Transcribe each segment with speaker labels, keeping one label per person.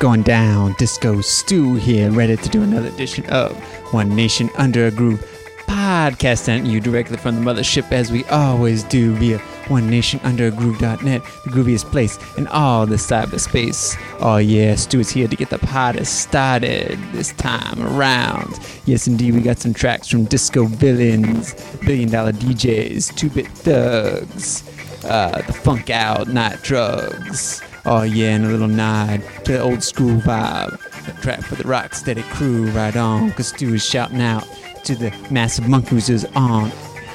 Speaker 1: Going down? Disco Stew here, ready to do another edition of One Nation Under a Groove podcast, sent you directly from the mothership as we always do via OneNationUnderAGroove.net, the grooviest place in all the cyberspace. Oh yeah, Stu is here to get the party started this time around. Yes, indeed, we got some tracks from Disco Villains, Billion Dollar DJs, Two Bit Thugs, uh, the Funk Out Night Drugs. Oh yeah, and a little nod to the old school vibe. A track for the rock steady crew right on, cause Stu is shouting out to the massive Monkees who's on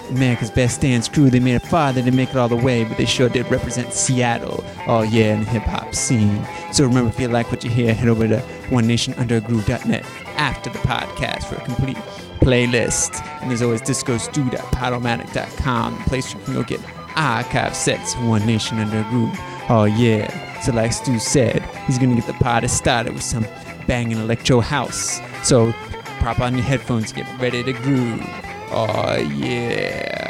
Speaker 1: America's Best Dance Crew. They made it far, they didn't make it all the way, but they sure did represent Seattle. Oh yeah, in the hip hop scene. So remember, if you like what you hear, head over to OneNationUnderAGroove.net after the podcast for a complete playlist. And there's always discostew.podomatic.com, the place you can go get archive sets One Nation Under a Groove. Oh yeah. So like Stu said, he's gonna get the party started with some banging electro house. So prop on your headphones, get ready to groove. Oh yeah.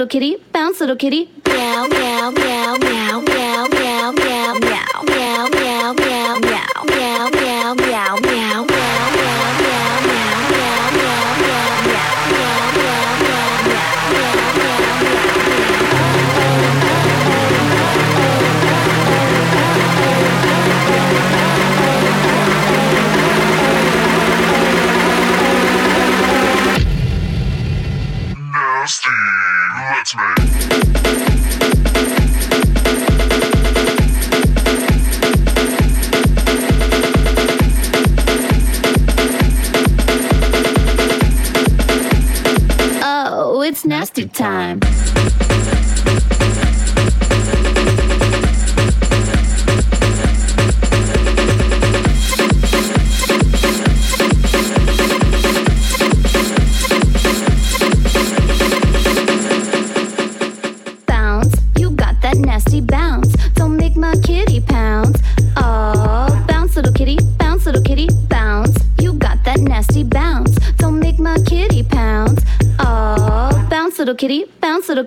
Speaker 2: little kitty, bounce little kitty, meow, meow, meow, meow, meow, meow. Plastic time.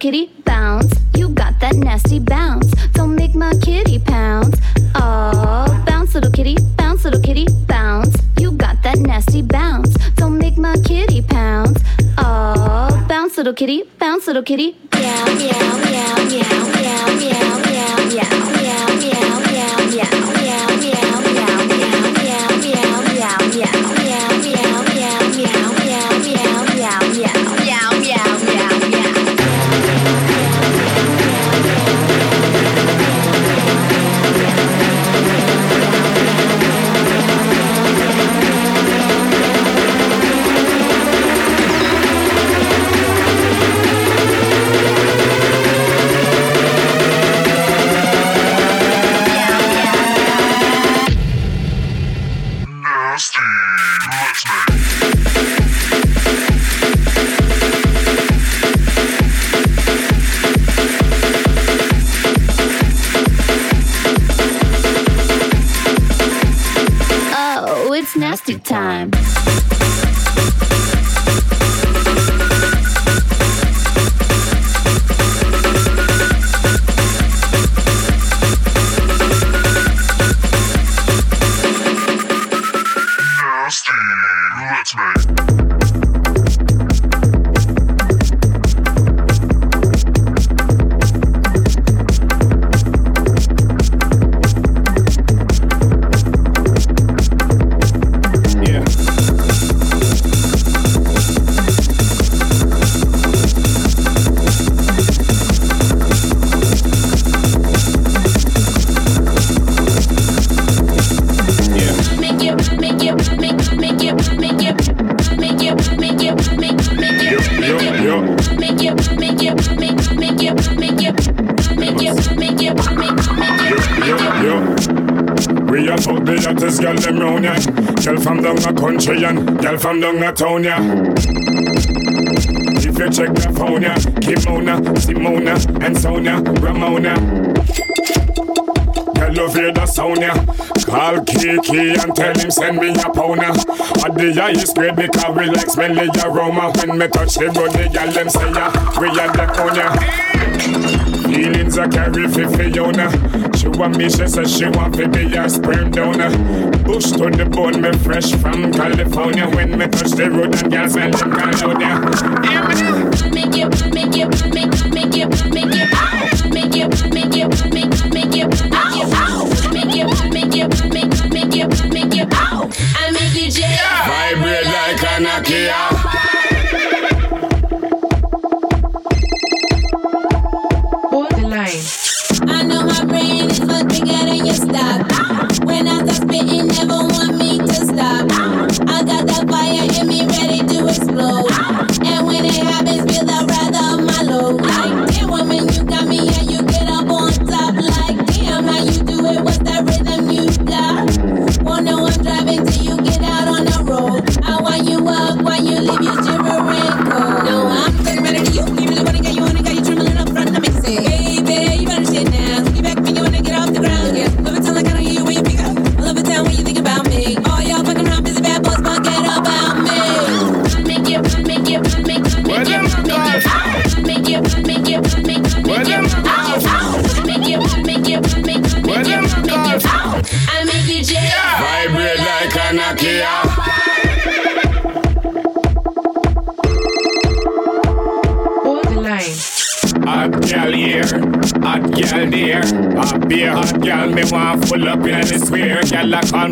Speaker 3: Kitty. Bye. Tonya. If you check the phone, Kimona, Simona, and Sonia, Ramona. Hello, hear the Sonia. Call Kiki and tell him send me a pona. At the highest grade because we like smelly aroma. When me touch the road, the gal them say ya, we are the Tonya. Feelings are carry for Fiona. She want me, she says she want to be a sperm donor. Bush to the bone, me fresh from California. When me touch the road, and girls, I look Down, there. Hear me now.
Speaker 2: Make it, make it, make it, make it, make it.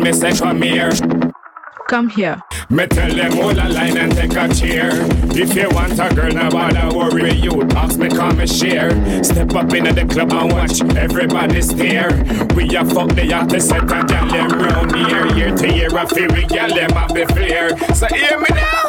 Speaker 2: me say
Speaker 3: come here.
Speaker 4: Come here.
Speaker 3: Me tell them hold a line and take a cheer. If you want a girl, no bother worry you. Ask me come and share. Step up in the club and watch everybody stare. We a fuck the yacht set a gal them round here. Year to year I feel we gal them have the fear. So hear me now.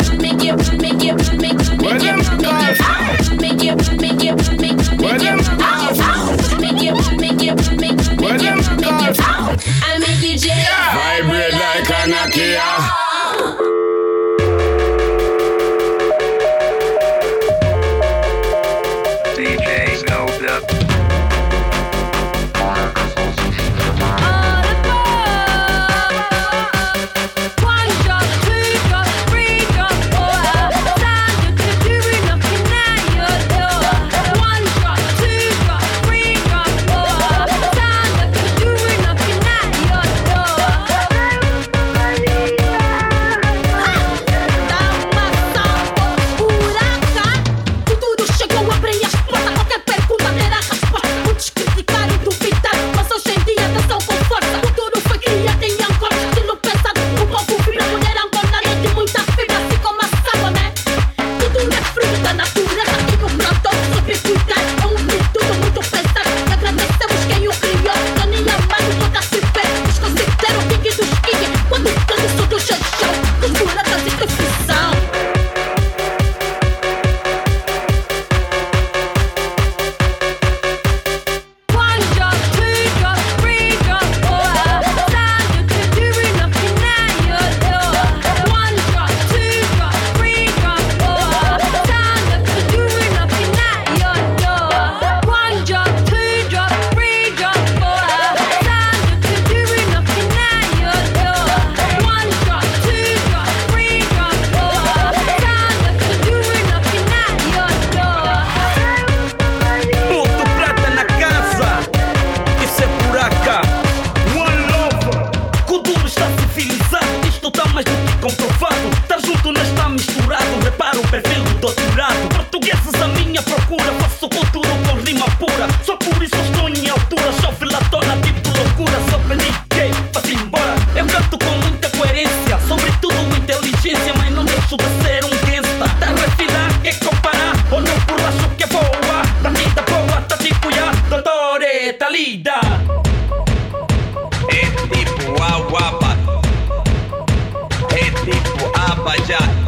Speaker 5: Good job.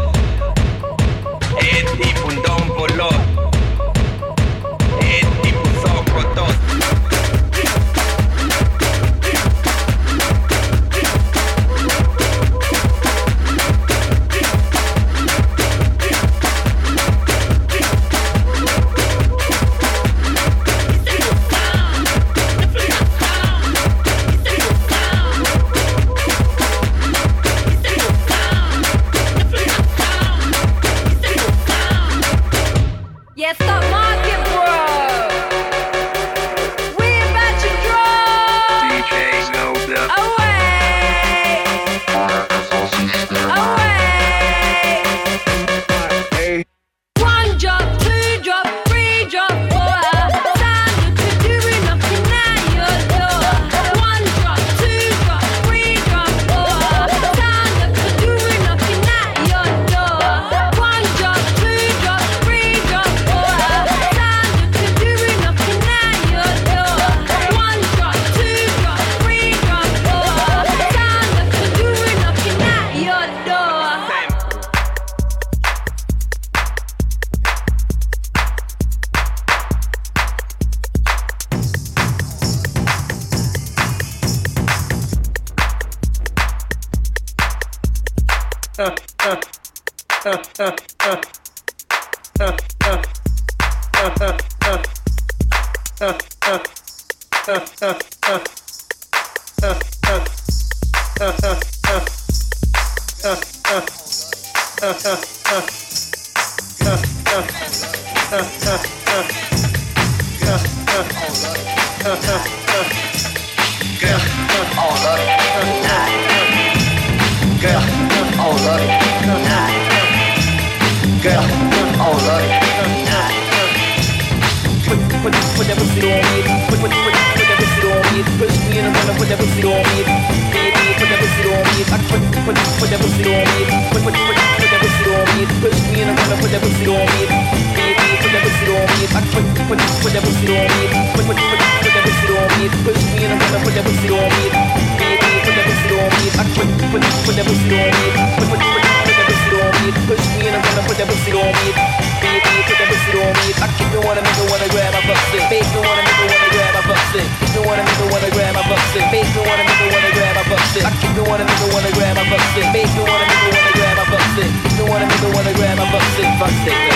Speaker 6: Put, that pussy on me. Put, that pussy on me. Push me in the runner, put that pussy on me. Put that pussy on me. I
Speaker 7: keep it wanna make it wanna grab my it. Make me wanna make it wanna grab my it. Keep it wanna make it wanna grab my it. Make me wanna make it wanna grab my it. I keep it wanna make it wanna grab my it. Make me wanna make it wanna grab my it. Keep it wanna make it wanna grab my it. Bust it.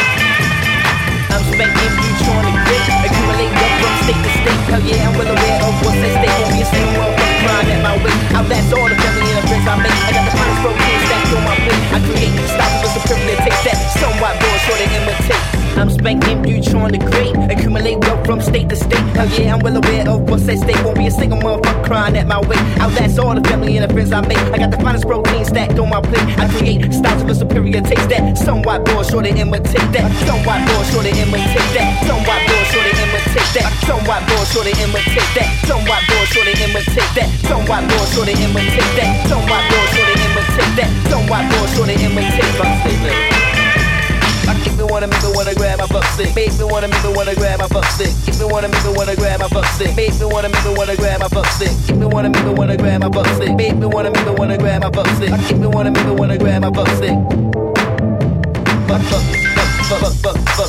Speaker 7: I'm spanking you trying to grit Accumulate wealth from state to state Hell yeah, I'm well aware of what's at stake. Won't be a single one crying at my weight Outlast all the family and the friends I make. I got the finest protein stacked on my plate I create styles with superior taste that. Somewhat boy sure to imitate. I'm spanking you trying to great Accumulate wealth from state to state. Hell yeah, I'm well aware of what's at stake. Won't be a single motherfucker crying at my weight Outlast all the family and the friends I make. I got the finest protein stacked on my plate. I create styles with superior taste that somewhat boy sure to imitate that. Somewhat boy sure to imitate that. Somewhat boy sure to imitate that. Somewhat boy sure to imitate that. Somewhat boy sure to imitate that. Somewhat boy sure to imitate that. Somewhat boy sure to imitate that. Somewhat boy sure to imitate that. I keep me wanna make me wanna grab my butt stick. Make me wanna make me wanna grab my butt stick. Keep me wanna make me wanna grab my butt stick. Make me wanna make me wanna grab my butt stick. Keep me wanna make me wanna grab my butt stick. Make me wanna make me wanna grab my butt stick. I keep me wanna make me wanna grab my butt stick. Butt butt butt butt butt butt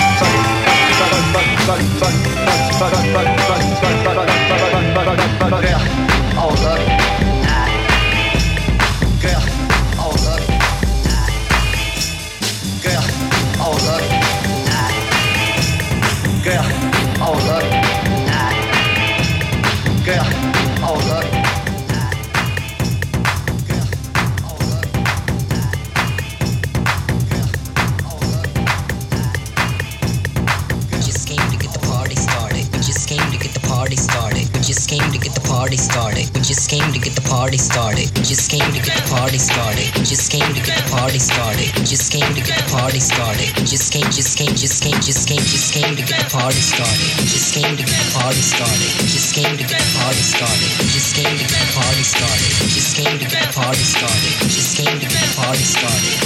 Speaker 8: party started. Just came, just came, just came, just came, just came to get the party started. Just came to get the party started. Just came to get the party started. Just came to get the party started. Just came to get the party started. Just came to get the party started.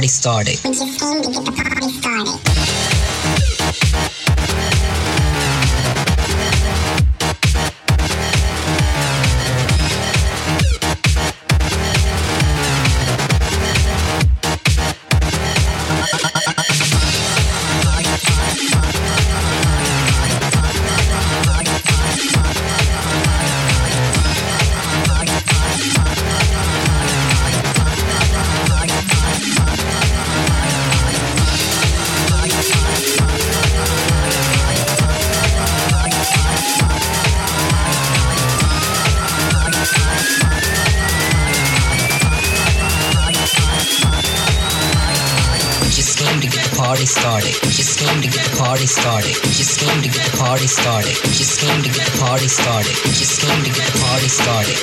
Speaker 8: already started.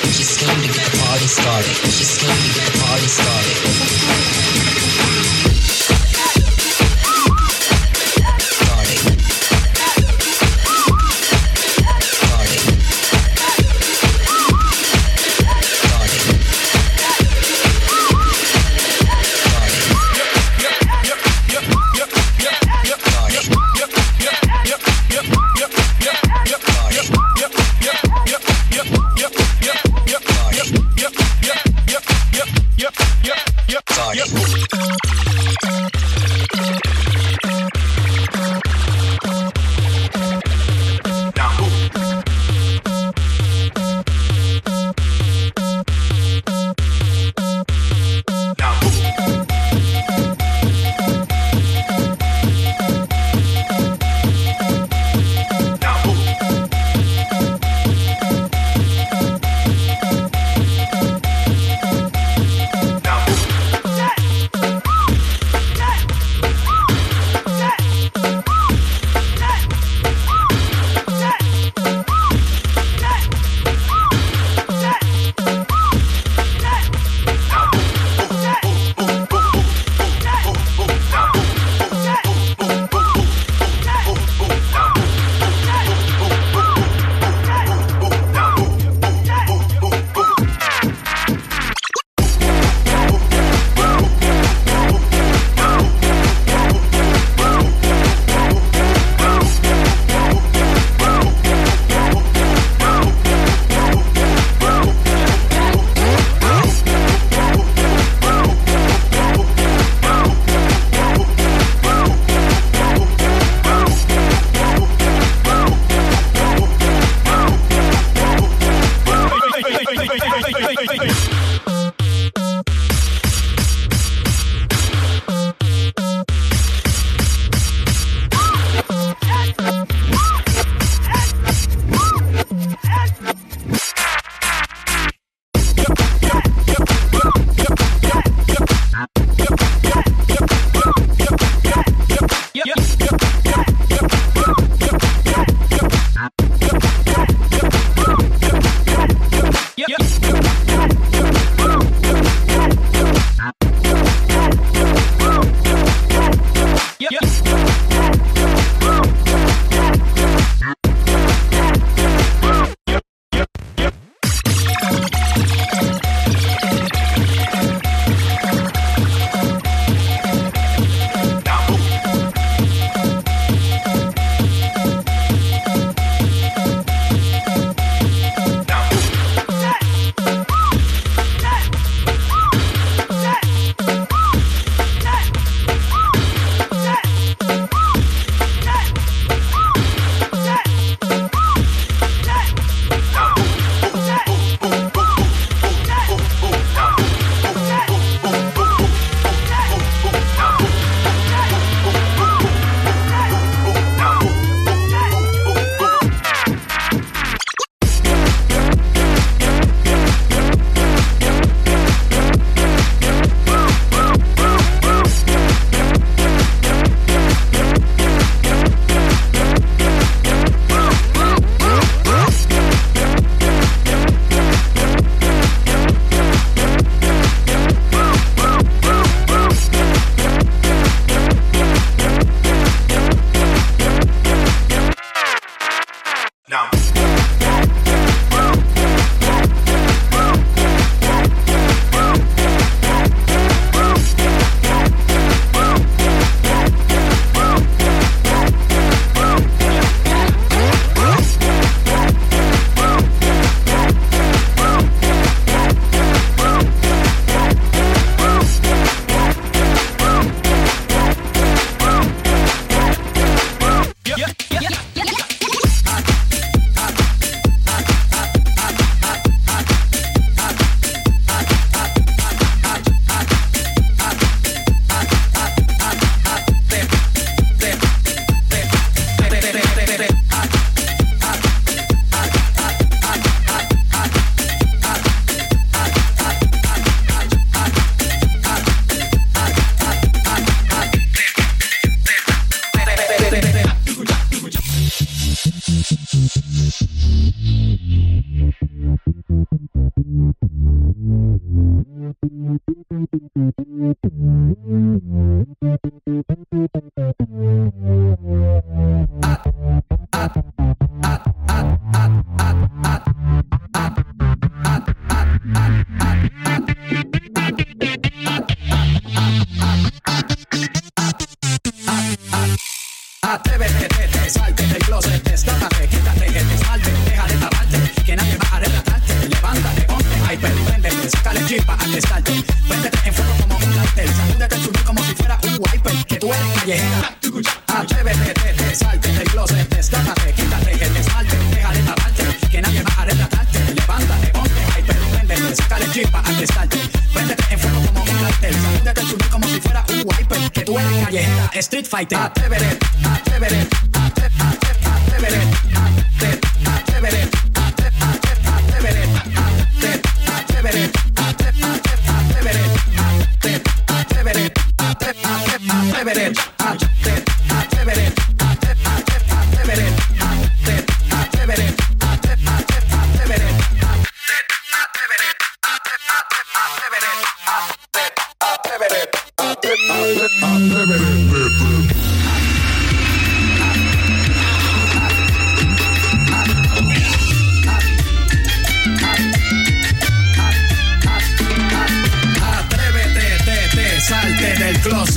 Speaker 8: She's coming to get the party started. She's coming to get the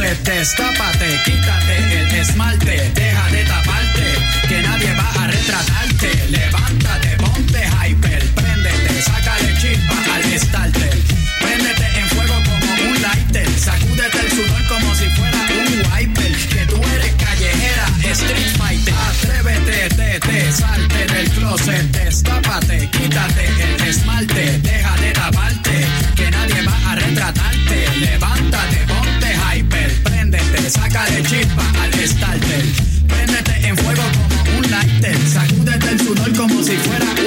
Speaker 9: Entonces quítate el esmalte, deja de taparte, que nadie va a retratarte. Levántate, ponte hyper, préndete, sácale chispa al starter. Préndete en fuego como un lighter, sacúdete el sudor como si fuera un wiper. Que tú eres callejera, street fighter. Atrévete, te, te, salte del closet, destápate, quítate el esmalte, deja de saca de chispa al starter. Préndete en fuego como un lighter, sacúdete el sudor como si fuera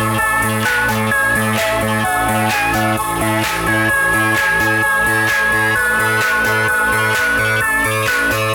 Speaker 10: Thank
Speaker 5: you.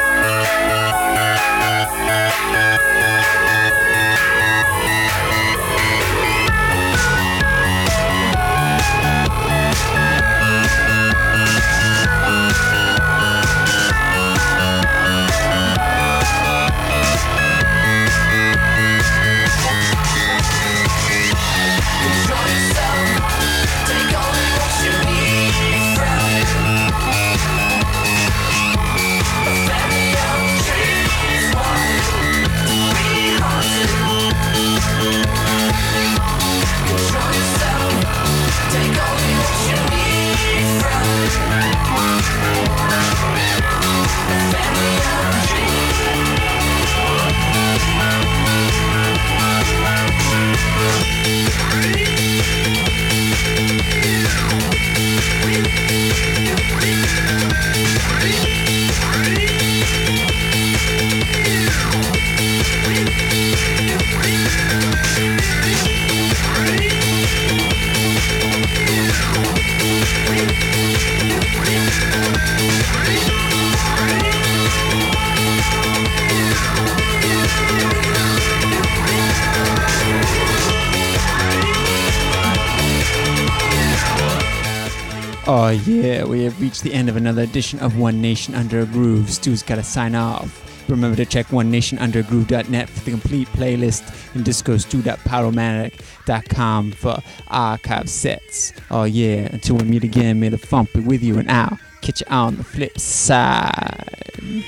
Speaker 1: reached the end of another edition of One Nation Under a Groove. Stu's got to sign off. Remember to check onenationundergroove.net for the complete playlist and discostu.podomatic.com for archive sets. Oh yeah, until we meet again, may the funk be with you and I'll catch you on the flip side.